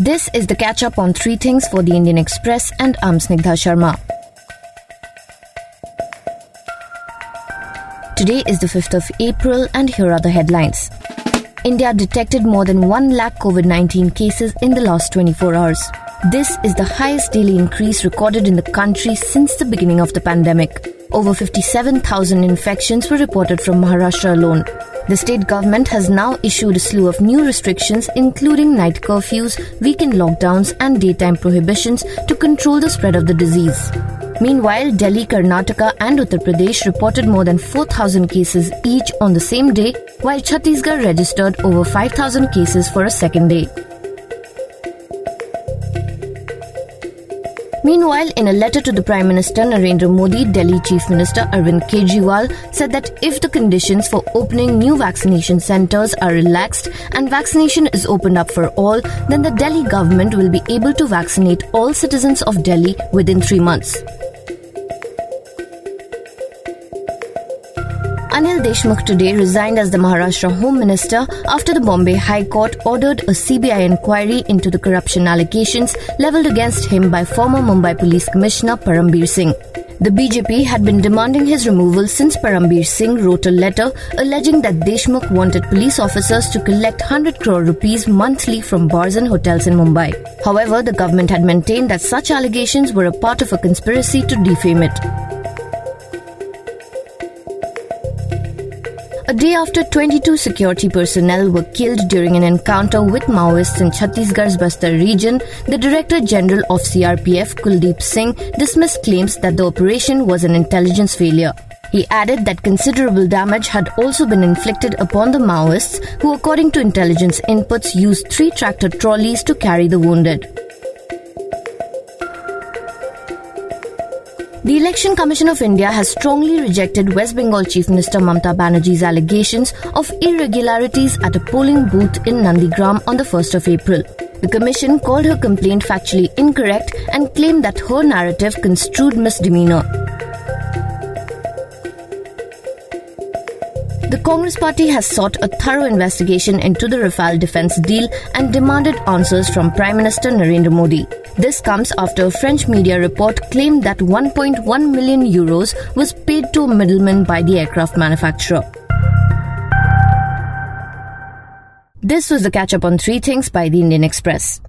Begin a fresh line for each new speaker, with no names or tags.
This is the catch up on three things for the Indian Express, and I'm Snigdha Sharma. Today is the 5th of April, and here are the headlines. India detected more than 1 lakh COVID 19 cases in the last 24 hours. This is the highest daily increase recorded in the country since the beginning of the pandemic. Over 57,000 infections were reported from Maharashtra alone. The state government has now issued a slew of new restrictions, including night curfews, weekend lockdowns, and daytime prohibitions to control the spread of the disease. Meanwhile, Delhi, Karnataka, and Uttar Pradesh reported more than 4,000 cases each on the same day, while Chhattisgarh registered over 5,000 cases for a second day. Meanwhile, in a letter to the Prime Minister Narendra Modi, Delhi Chief Minister Arvind Kejriwal said that if the conditions for opening new vaccination centers are relaxed and vaccination is opened up for all, then the Delhi government will be able to vaccinate all citizens of Delhi within three months. Anil Deshmukh today resigned as the Maharashtra Home Minister after the Bombay High Court ordered a CBI inquiry into the corruption allegations leveled against him by former Mumbai Police Commissioner Parambir Singh. The BJP had been demanding his removal since Parambir Singh wrote a letter alleging that Deshmukh wanted police officers to collect 100 crore rupees monthly from bars and hotels in Mumbai. However, the government had maintained that such allegations were a part of a conspiracy to defame it. A day after 22 security personnel were killed during an encounter with Maoists in Chhattisgarh's Bastar region, the Director General of CRPF, Kuldeep Singh, dismissed claims that the operation was an intelligence failure. He added that considerable damage had also been inflicted upon the Maoists, who, according to intelligence inputs, used three tractor trolleys to carry the wounded. The Election Commission of India has strongly rejected West Bengal Chief Minister Mamta Banerjee's allegations of irregularities at a polling booth in Nandigram on the 1st of April. The commission called her complaint factually incorrect and claimed that her narrative construed misdemeanor. The Congress party has sought a thorough investigation into the Rafale defense deal and demanded answers from Prime Minister Narendra Modi. This comes after a French media report claimed that 1.1 million euros was paid to a middleman by the aircraft manufacturer. This was the catch up on three things by the Indian Express.